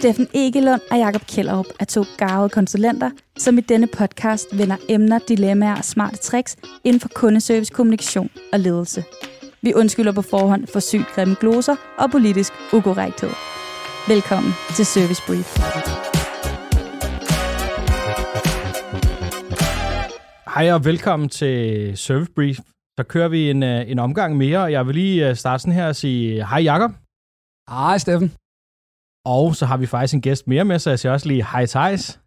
Steffen Egelund og Jakob Kjellerup er to garvede konsulenter, som i denne podcast vender emner, dilemmaer og smarte tricks inden for kundeservice, kommunikation og ledelse. Vi undskylder på forhånd for sygt grimme gloser og politisk ukorrekthed. Velkommen til Service Brief. Hej og velkommen til Service Brief. Så kører vi en, øh, en omgang mere, og jeg vil lige øh, starte sådan her og sige hej Jakob. Hej Steffen. Og så har vi faktisk en gæst mere med, så jeg siger også lige hej Thijs.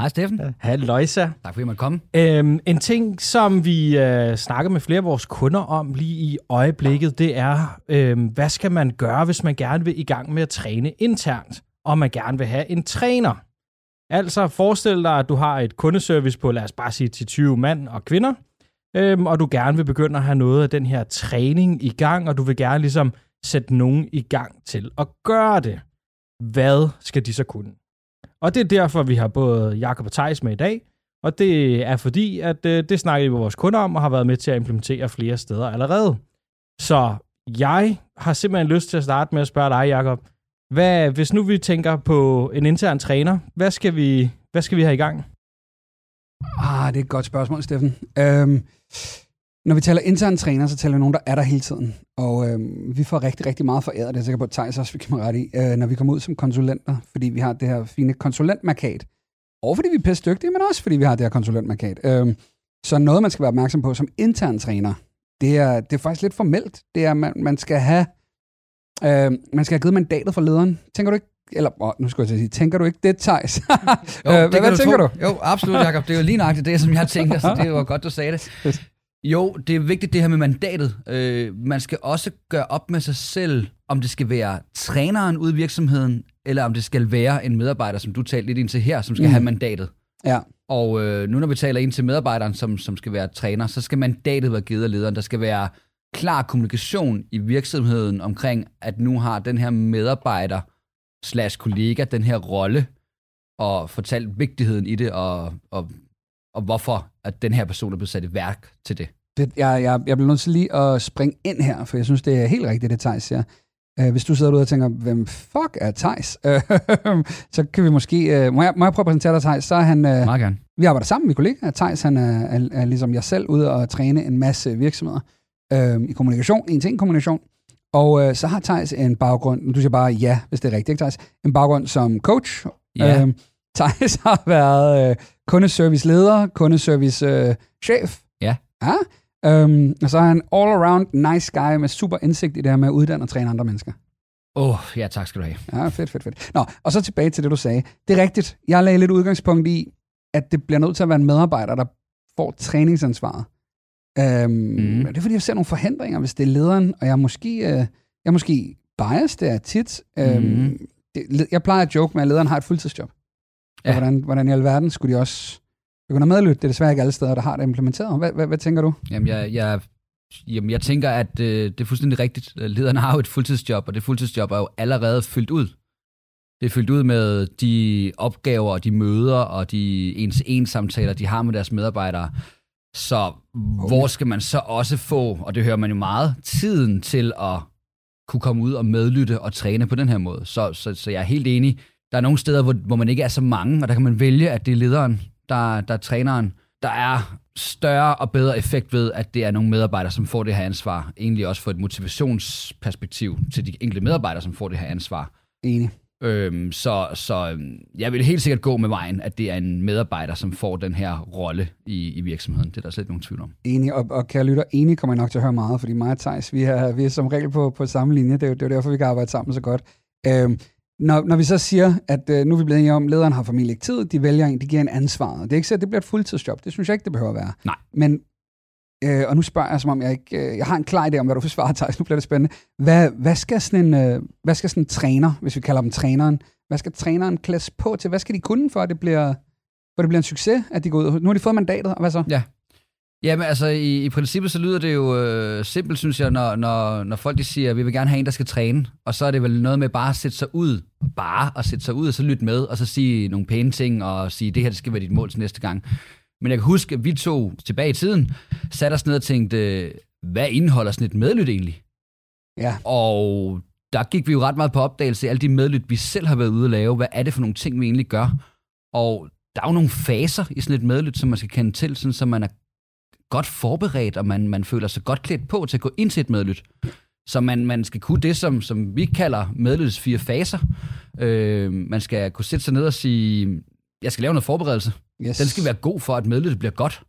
Hej Steffen. Hej Løjsa. Tak fordi måtte komme. Øhm, en ting, som vi øh, snakker med flere af vores kunder om lige i øjeblikket, det er, øh, hvad skal man gøre, hvis man gerne vil i gang med at træne internt, og man gerne vil have en træner. Altså forestil dig, at du har et kundeservice på, lad os bare sige, til 20 mand og kvinder, øhm, og du gerne vil begynde at have noget af den her træning i gang, og du vil gerne ligesom sætte nogen i gang til at gøre det. Hvad skal de så kunne? Og det er derfor, vi har både Jakob og Thijs med i dag, og det er fordi, at øh, det snakker vi med vores kunder om, og har været med til at implementere flere steder allerede. Så jeg har simpelthen lyst til at starte med at spørge dig, Jakob. Hvad, hvis nu vi tænker på en intern træner, hvad skal vi, hvad skal vi have i gang? Ah, det er et godt spørgsmål, Steffen. Øhm, når vi taler intern træner, så taler vi nogen, der er der hele tiden. Og øhm, vi får rigtig, rigtig meget foræret, det er jeg sikker på, at Thijs også fik mig ret i, øh, når vi kommer ud som konsulenter, fordi vi har det her fine konsulentmarkat. Og fordi vi er pisse dygtige, men også fordi vi har det her konsulentmarkat. Øhm, så noget, man skal være opmærksom på som intern træner, det er, det er faktisk lidt formelt. Det er, man, man skal have øh, man skal have givet mandatet fra lederen. Tænker du ikke eller åh, nu skal jeg sige, tænker du ikke det, Thijs? jo, øh, hvad, hvad du tænker tro. du? Jo, absolut, Jacob. Det er jo lige nøjagtigt det, som jeg tænker, så det var godt, du sagde det. Jo, det er vigtigt det her med mandatet. Øh, man skal også gøre op med sig selv, om det skal være træneren ude i virksomheden, eller om det skal være en medarbejder, som du talte lidt ind til her, som skal mm. have mandatet. Ja. Og øh, nu når vi taler ind til medarbejderen, som, som skal være træner, så skal mandatet være givet af lederen. Der skal være klar kommunikation i virksomheden omkring, at nu har den her medarbejder slash kollega den her rolle, og fortalt vigtigheden i det, og, og, og hvorfor at den her person er blevet sat i værk til det. det jeg, jeg, jeg bliver nødt til lige at springe ind her, for jeg synes, det er helt rigtigt, det Thijs siger. Uh, hvis du sidder derude og tænker, hvem fuck er Thijs? Uh, så kan vi måske... Uh, må, jeg, må jeg prøve at præsentere dig, Thijs? Så er han... Uh, Meget gerne. Vi arbejder sammen, vi kollegaer. Thijs, han er, er, er ligesom jeg selv ude og træne en masse virksomheder uh, i kommunikation, en ting kommunikation. Og øh, så har Thijs en baggrund, du siger bare ja, hvis det er rigtigt, ikke Thijs? En baggrund som coach. Ja. Øhm, Thijs har været øh, kundeservice-leder, kundeservice-chef. Ja. Ja. Øhm, og så er han all-around nice guy med super indsigt i det her med at uddanne og træne andre mennesker. Åh, oh, ja tak skal du have. Ja, fedt, fedt, fedt. Nå, og så tilbage til det, du sagde. Det er rigtigt. Jeg lagde lidt udgangspunkt i, at det bliver nødt til at være en medarbejder, der får træningsansvaret. Øhm, mm. Det er fordi, jeg ser nogle forhindringer, hvis det er lederen, og jeg er måske, øh, jeg er måske biased, det er tit. Øhm, Mhm. det, jeg plejer at joke med, at lederen har et fuldtidsjob. Ja. Og hvordan, hvordan i alverden skulle de også begynde at medlytte? Det er desværre ikke alle steder, der har det implementeret. Hvad, hvad, hvad tænker du? Jamen, jeg, jeg, jamen, jeg tænker, at øh, det er fuldstændig rigtigt. Lederne har jo et fuldtidsjob, og det fuldtidsjob er jo allerede fyldt ud. Det er fyldt ud med de opgaver og de møder og de ens-ens samtaler, de har med deres medarbejdere. Så hvor skal man så også få, og det hører man jo meget, tiden til at kunne komme ud og medlytte og træne på den her måde. Så, så, så jeg er helt enig. Der er nogle steder, hvor, hvor man ikke er så mange, og der kan man vælge, at det er lederen, der, der er træneren. Der er større og bedre effekt ved, at det er nogle medarbejdere, som får det her ansvar. Egentlig også for et motivationsperspektiv til de enkelte medarbejdere, som får det her ansvar. Enig. Øhm, så så øhm, jeg vil helt sikkert gå med vejen, at det er en medarbejder, som får den her rolle i, i virksomheden. Det er der slet ikke nogen tvivl om. Enig, og, og kære lytter, enig kommer jeg nok til at høre meget, fordi mig og Thijs, vi er, vi er som regel på, på samme linje. Det er, jo, det er jo derfor, vi kan arbejde sammen så godt. Øhm, når, når vi så siger, at øh, nu er vi blevet enige om, at lederen har familie ikke tid, de vælger en, de giver en ansvar. Det er ikke så, at det bliver et fuldtidsjob. Det synes jeg ikke, det behøver at være. Nej. Men, øh, og nu spørger jeg, som om jeg ikke, øh, jeg har en klar idé om, hvad du forsvarer, Thijs. Nu bliver det spændende. Hvad, hvad, skal sådan en, øh, hvad skal sådan en træner, hvis vi kalder dem træneren, hvad skal træneren klædes på til? Hvad skal de kunne, for at det bliver, for at det bliver en succes, at de går ud? Nu har de fået mandatet, og hvad så? Ja. Jamen altså, i, i princippet så lyder det jo øh, simpelt, synes jeg, når, når, når folk de siger, at vi vil gerne have en, der skal træne. Og så er det vel noget med bare at sætte sig ud, bare at sætte sig ud og så lytte med, og så sige nogle pæne ting, og sige, det her det skal være dit mål til næste gang. Men jeg kan huske, at vi to tilbage i tiden, satte os ned og tænkte, hvad indeholder sådan et medlyt egentlig? Ja. Og der gik vi jo ret meget på opdagelse i alle de medlyt, vi selv har været ude at lave. Hvad er det for nogle ting, vi egentlig gør? Og der er jo nogle faser i sådan et medlyt, som man skal kende til, sådan, så man er godt forberedt, og man, man føler sig godt klædt på til at gå ind til et medlyt. Så man, man skal kunne det, som, som vi kalder medlyttets fire faser. Øh, man skal kunne sætte sig ned og sige, jeg skal lave noget forberedelse. Yes. Den skal være god for, at medlyttet bliver godt.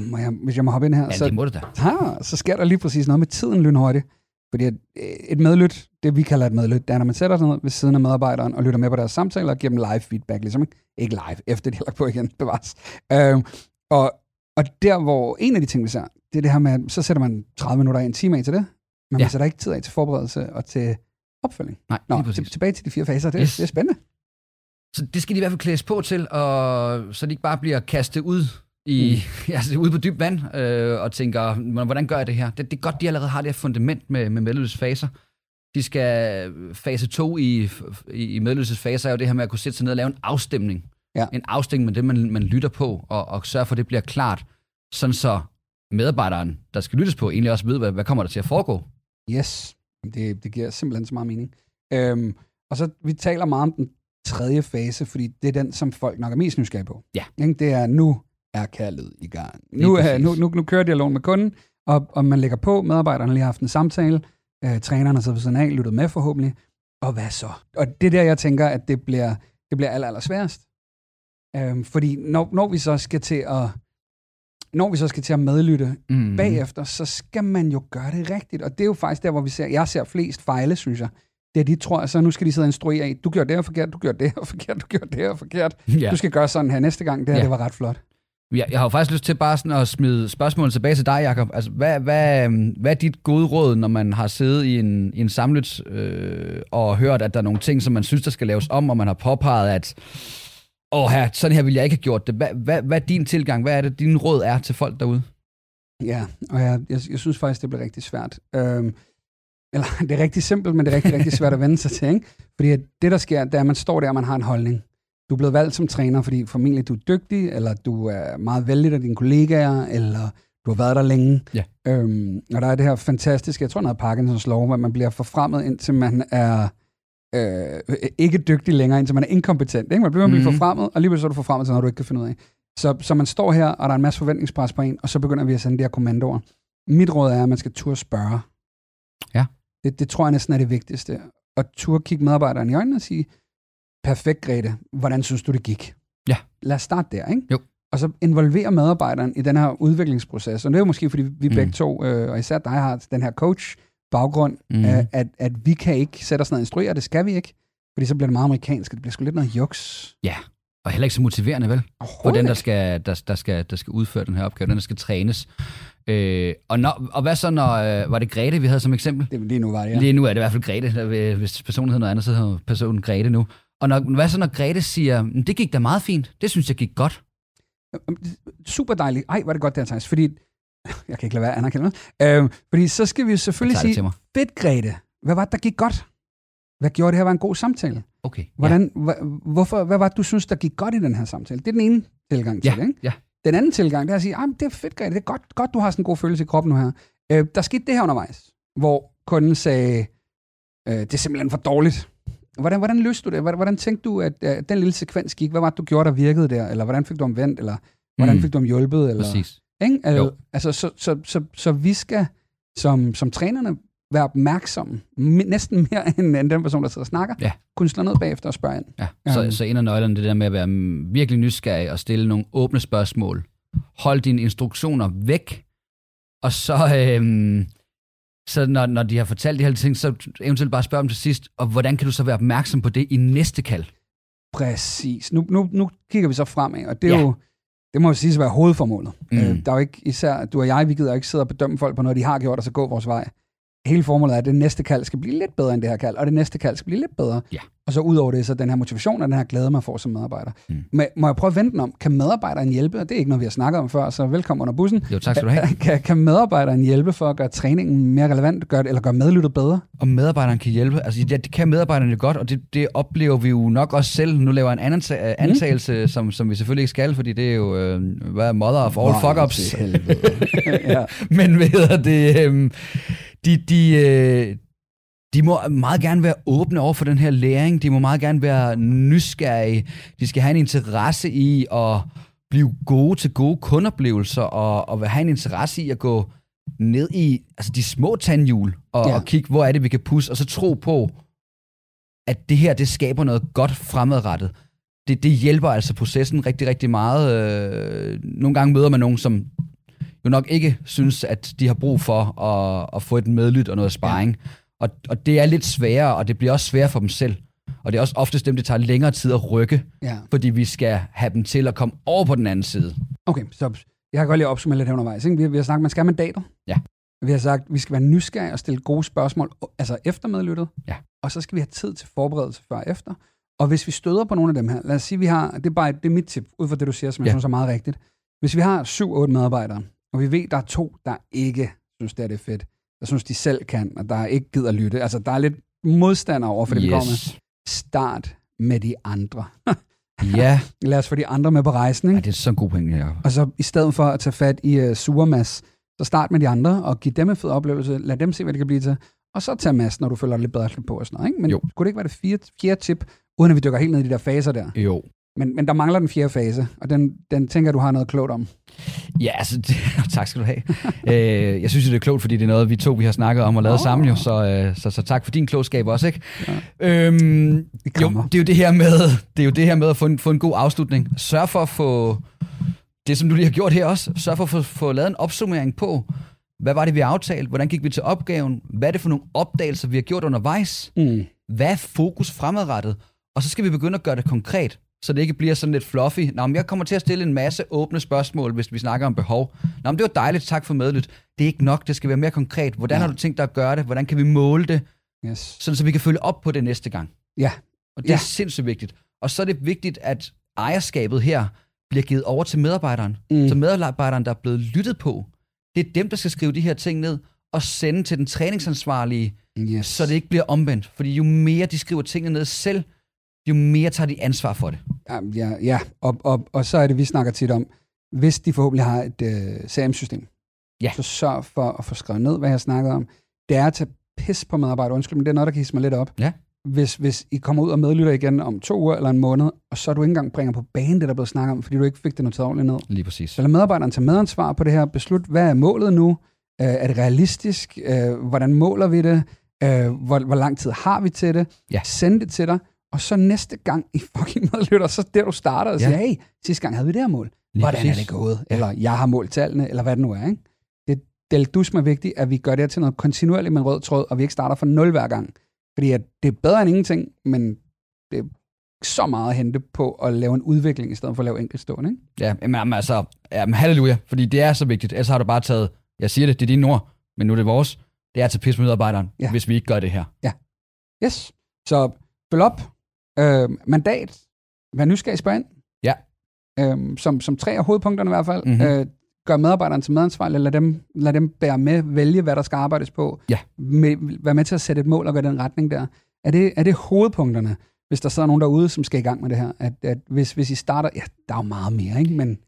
Må, jeg, hvis jeg må hoppe ind her, Ja, så, det må det da. ah, så sker der lige præcis noget med tiden lynhurtigt. Fordi at, øh, et medlyt, det vi kalder et medlyt, det er, når man sætter sig ned ved siden af medarbejderen og lytter med på deres samtaler og giver dem live feedback, ligesom ikke, ikke live, efter de har lagt på igen, bevares. Øhm, og, og der, hvor en af de ting, vi ser, det er det her med, at så sætter man 30 minutter af en time af til det, men Ja. man sætter ikke tid af til forberedelse og til opfølging. Nej, Nå, til, tilbage til de fire faser, det, Yes. det er spændende. Så det skal de i hvert fald klædes på til, og så de ikke bare bliver kastet ud i, mm. altså, ud på dyb vand øh, og tænker, "Men hvordan gør jeg det her? Det, det er godt, de allerede har det her fundament med, med medløsfaser. De skal, fase 2 i, i, i medløsfaser er jo det her med at kunne sætte sig ned og lave en afstemning. Ja. En afstemning med det, man, man lytter på, og, og sørge for, at det bliver klart, sådan så medarbejderen, der skal lyttes på, egentlig også ved, hvad, hvad kommer der til at foregå. Yes, det, det giver simpelthen så meget mening. Øhm, og så, vi taler meget om den tredje fase, fordi det er den, som folk nok er mest nysgerrige på. Ja. Ikke? Det er, nu er kaldet i gang. Nu, er, nu, nu, nu kører dialogen med kunden, og, og man lægger på, medarbejderne har lige haft en samtale, øh, træneren har siddet ved siden af, lyttet med forhåbentlig, og hvad så? Og det er der, jeg tænker, at det bliver, det bliver aller, aller sværest. Øhm, fordi når, når vi så skal til at når vi så skal til at medlytte Mm. bagefter, så skal man jo gøre det rigtigt. Og det er jo faktisk der, hvor vi ser, jeg ser flest fejle, synes jeg. Det er de tror, så nu skal de sidde og instruere i, du gjorde det her forkert, du gjorde det her forkert, du gjorde det her forkert. Ja. Du skal gøre sådan her næste gang, det her, Ja. det var ret flot. Jeg, jeg har jo faktisk lyst til bare sådan at smide spørgsmålet tilbage til dig, Jacob. Altså, hvad, hvad, øhm, hvad er dit gode råd, når man har siddet i en, i en samlet øh, og hørt, at der er nogle ting, som man synes, der skal laves om, og man har påpeget, at åh, her, sådan her ville jeg ikke have gjort det. Hvad, hvad, hvad er din tilgang? Hvad er det, din råd er til folk derude? Ja, og jeg, jeg, jeg synes faktisk, det bliver rigtig svært. Øhm, eller, det er rigtig simpelt, men det er rigtig, rigtig svært at vende sig til, ikke? Fordi at det, der sker, det er, at man står der, og man har en holdning. Du er blevet valgt som træner, fordi formentlig du er dygtig, eller du er meget vældig af dine kollegaer, eller du har været der længe. Ja. Øhm, og der er det her fantastiske, jeg tror, noget Parkinsons lov, hvor man bliver forfremmet, indtil man er øh, ikke dygtig længere, indtil man er inkompetent. Ikke? Man bliver, man bliver Mhm. forfremmet, og lige pludselig så er du forfremmet til noget, du ikke kan finde ud af. Så, så man står her, og der er en masse forventningspres på en, og så begynder vi at sende de her kommandoer. Mit råd er, at man skal turde spørge. Ja. Det, det tror jeg næsten er det vigtigste. Og turde kigge medarbejderen i øjnene og sige, perfekt Grete, hvordan synes du det gik? Ja. Lad os starte der, ikke? Jo. Og så involvere medarbejderen i den her udviklingsproces. Og det er jo måske, fordi vi Mm. begge to, øh, og især dig, har den her coach baggrund, Mm. at, at, at vi kan ikke sætte os ned og instruere, det skal vi ikke. Fordi så bliver det meget amerikansk, det bliver sgu lidt noget juks. Og heller ikke så motiverende, vel? For den, der skal, der, der, skal, der skal udføre den her opgave, den, der skal trænes. Øh, og, når, og hvad så, når, øh, var det Grete, vi havde som eksempel? Det, lige nu var det, Ja. ja. Lige nu er det i hvert fald Grete. Der Hvis personen hedder noget andet, så hedder personen Grete nu. Og når, hvad så, når Grete siger, "Men det gik da meget fint. Det synes jeg gik godt. Super dejligt. Ej, var det godt der, Thijs. Fordi, jeg kan ikke lade være at anerkende noget. Øhm, fordi så skal vi selvfølgelig sige, fedt Grete, hvad var det, der gik godt? Hvad gjorde det her var en god samtale? Okay. Hvordan, hva, hvorfor, hvad var det, du synes, der gik godt i den her samtale? Det er den ene tilgang til Ja, det, ikke? ja. Den anden tilgang, det er at sige, "Ej, men det er fedt, Grete, det er godt, godt, du har sådan en god følelse i kroppen nu her. Øh, der skete det her undervejs, hvor kunden sagde, øh, det er simpelthen for dårligt. Hvordan, hvordan løste du det? Hvordan, hvordan tænkte du, at øh, den lille sekvens gik? Hvad var det, du gjorde, der virkede der? Eller hvordan fik du omvendt? Eller hvordan Mm. fik du om hjulpet? Eller, Præcis. Ikke? Jo. Altså, så, så, så, så vi skal som, som trænerne være opmærksomme, næsten mere end, end den person, der sidder og snakker, Ja. kunne slå ned bagefter og spørge ind. Ja. Så, Øhm. så en af nøglerne, det der med at være virkelig nysgerrig og stille nogle åbne spørgsmål. Hold dine instruktioner væk. Og så, øhm, så når, når de har fortalt de her ting, så eventuelt bare spørg dem til sidst, og hvordan kan du så være opmærksom på det i næste kald? Præcis. Nu, nu, nu kigger vi så fremad, og det er Ja. jo, det må jo siges at være hovedformålet. Mm. Øh, der er jo ikke, især du og jeg, vi gider ikke sidde og bedømme folk på noget, de har gjort, og så gå vores vej. Hele formålet er, at det næste kald skal blive lidt bedre end det her kald, og det næste kald skal blive lidt bedre. Ja. Og så ud over det, så den her motivation og den her glæde, man får som medarbejder. Mm. Men, må jeg prøve at vente om? Kan medarbejderen hjælpe? Og det er ikke noget, vi har snakket om før, så velkommen under bussen. Jo, tak skal du have. Kan, kan medarbejderen hjælpe for at gøre træningen mere relevant, gøre, eller gøre medlyttet bedre? Og medarbejderen kan hjælpe. Altså, ja, det kan medarbejderne godt, og det, det oplever vi jo nok også selv. Nu laver jeg en anden ta- antagelse, som, som vi selvfølgelig ikke skal, fordi det er jo øh, hvad er mother of all fuck-ups. Til helvede. ja. Men hvad hedder det? øhm, de, de, øh, de må meget gerne være åbne over for den her læring. De må meget gerne være nysgerrige. De skal have en interesse i at blive gode til gode kundoplevelser, og, og have en interesse i at gå ned i altså de små tandhjul, og, ja. og kigge, hvor er det, vi kan pusse, og så tro på, at det her, det skaber noget godt fremadrettet. Det, det hjælper altså processen rigtig, rigtig meget. Øh, nogle gange møder man nogen, som jo nok ikke synes, at de har brug for at, at få et medlyt og noget sparring. Ja. Og, og det er lidt sværere, og det bliver også sværere for dem selv. Og det er også oftest dem, det tager længere tid at rykke, Ja. fordi vi skal have dem til at komme over på den anden side. Okay, så jeg kan godt lige opsummere lidt her undervejs. Ikke? Vi, vi har snakket, man skal have mandater. Ja. Vi har sagt, vi skal være nysgerrige og stille gode spørgsmål, altså efter medlyttet. Ja. Og så skal vi have tid til forberedelse før og efter. Og hvis vi støder på nogle af dem her, lad os sige, vi har, det er bare det er mit tip, ud fra det, du siger, som jeg Ja. synes er meget rigtigt. Hvis vi har syv, otte medarbejdere, og vi ved, der er to, der ikke synes, det er det fedt, der synes, de selv kan, og der ikke gider lytte. Altså, der er lidt modstander over for det, vi kommer yes. Start med de andre. Ja, Lad os få de andre med på rejsen, ikke? Ej, det er sådan en god pointe, Jacob. Og så i stedet for at tage fat i uh, surmas, så start med de andre og giv dem en fed oplevelse. Lad dem se, hvad det kan blive til. Og så tag massen, når du føler dig lidt bedre på og sådan noget. Ikke? Men Jo. kunne det ikke være det fjerde, fjerde tip, uden at vi dykker helt ned i de der faser der? Jo. Men, men der mangler den fjerde fase, og den, den tænker du har noget klogt om. Ja, altså, det, tak skal du have. øh, jeg synes det er klogt, fordi det er noget, vi to vi har snakket om og lavet oh. sammen jo, så, øh, så, så tak for din klogskab også, ikke? Ja. Øhm, Vi jo, det er jo det her med, det er jo det her med at få en, få en god afslutning. Sørg for at få, det som du lige har gjort her også, sørg for at få, få lavet en opsummering på, hvad var det, vi aftalte? Hvordan gik vi til opgaven? Hvad er det for nogle opdagelser, vi har gjort undervejs? Mm. Hvad er fokus fremadrettet? Og så skal vi begynde at gøre det konkret, så det ikke bliver sådan lidt fluffy. Nå, men jeg kommer til at stille en masse åbne spørgsmål, hvis vi snakker om behov. Nå, men det var dejligt, tak for medlyt. Det er ikke nok, det skal være mere konkret. Hvordan Ja. har du tænkt dig at gøre det? Hvordan kan vi måle det? Yes. Sådan, så vi kan følge op på det næste gang. Ja. Og det Ja. er sindssygt vigtigt. Og så er det vigtigt, at ejerskabet her bliver givet over til medarbejderen. Mm. Så medarbejderen, der er blevet lyttet på, det er dem, der skal skrive de her ting ned og sende til den træningsansvarlige, Yes. så det ikke bliver omvendt. Fordi jo mere de skriver tingene ned selv, jo mere tager de ansvar for det. Ja, ja, ja. Og, og, og så er det, vi snakker tit om, hvis de forhåbentlig har et øh, CRM-system, Ja. så sørg for at få skrevet ned, hvad jeg snakkede om. Det er at tage pis på medarbejdere. Undskyld, men det er noget, der kan hisse mig lidt op. Ja. Hvis, hvis I kommer ud og medlytter igen om to uger eller en måned, og så du ikke engang bringer på banen det, der er blevet snakket om, fordi du ikke fik det noteret ordentligt ned. Lige præcis. Så lad medarbejderen tage medansvar på det her. Beslut, hvad er målet nu? Øh, er det realistisk? Øh, hvordan måler vi det? Øh, hvor, hvor lang tid har vi til det? Ja. Send det til dig. Og så næste gang i fucking medlytter, så der du starter og Ja. siger, hey, sidste gang havde vi det her mål. Lige Hvordan er præcis. det gået? Ja. Eller jeg har målt tallene, eller hvad det nu er. Ikke? Det, det er dus vigtigt, at vi gør det her til noget kontinuerligt med en rød tråd, og vi ikke starter fra nul hver gang. Fordi at det er bedre end ingenting, men det er så meget at hente på at lave en udvikling, i stedet for at lave enkeltstående. Ikke? Ja, men jamen, altså, jamen, halleluja, fordi det er så vigtigt. Ellers har du bare taget, jeg siger det, det er dine ord, men nu er det vores. Det er tage pis med medarbejderen, Ja. ja. hvis vi ikke gør det her. Yes. Så følg op. Øh, mandat. Vær nysgerrig spørg ind. Ja. Øh, som, som tre af hovedpunkterne i hvert fald. Mhm. Øh, gør medarbejderen til medansvarlig. Lad dem, lad dem bære med. Vælge, hvad der skal arbejdes på. Ja. Med, vær med til at sætte et mål og gå i den retning der. Er det, er det hovedpunkterne, hvis der sidder nogen derude, som skal i gang med det her? At, at hvis, hvis I starter... Ja, der er jo meget mere, ikke? Men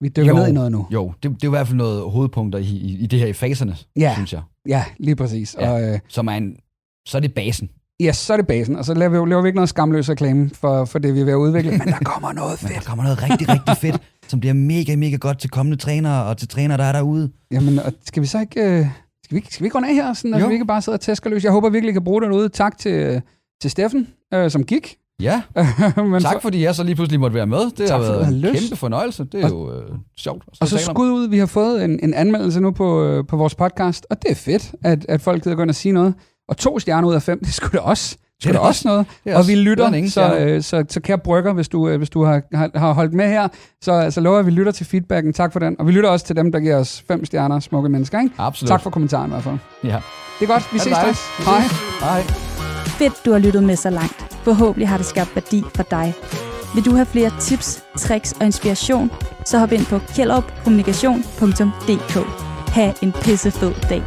vi dykker Jo. ned i noget nu. Jo, det, det er i hvert fald noget hovedpunkter i, i, i det her i faserne, Ja. synes jeg. Ja, lige præcis. Ja. Og, øh, Som er en, så er det basen. Ja, så er det basen. Og så laver vi, laver vi ikke noget skamløs reklame for, for det, vi er ved at udvikle. Men der kommer noget Men der fedt. kommer noget rigtig, rigtig fedt, som bliver mega, mega godt til kommende trænere og til trænere, der er derude. Jamen, og skal vi så ikke... Øh, skal, vi, skal vi runde af her, sådan, at Jo. vi ikke bare sidder og tæsker løs? Jeg håber virkelig, I kan bruge det derude. Tak til, til Steffen, øh, som gik. Ja, Men tak så, fordi jeg så lige pludselig måtte være med. Det Tak har været en kæmpe fornøjelse. Det er jo øh, sjovt. og så skud ud, vi har fået en, en anmeldelse nu på, øh, på vores podcast, og det er fedt, at, at folk gider gå ind og sige noget. Og to stjerner ud af fem, det skulle da også, det skulle Det da er også noget. Det er Og også vi lytter, ingen så, øh, så, så kære brygger, hvis du, øh, hvis du har, har, har holdt med her, så, så lover jeg, at vi lytter til feedbacken. Tak for den. Og vi lytter også til dem, der giver os fem stjerner, smukke mennesker. Ikke? Absolut. Tak for kommentaren i hvert fald. Ja. Det er godt, vi ses straks. Hej. Hej. Fedt, du har lyttet med så langt. Forhåbentlig har det skabt værdi for dig. Vil du have flere tips, tricks og inspiration, så hop ind på kjellerupkommunikation.dk. Ha' en pissefed dag.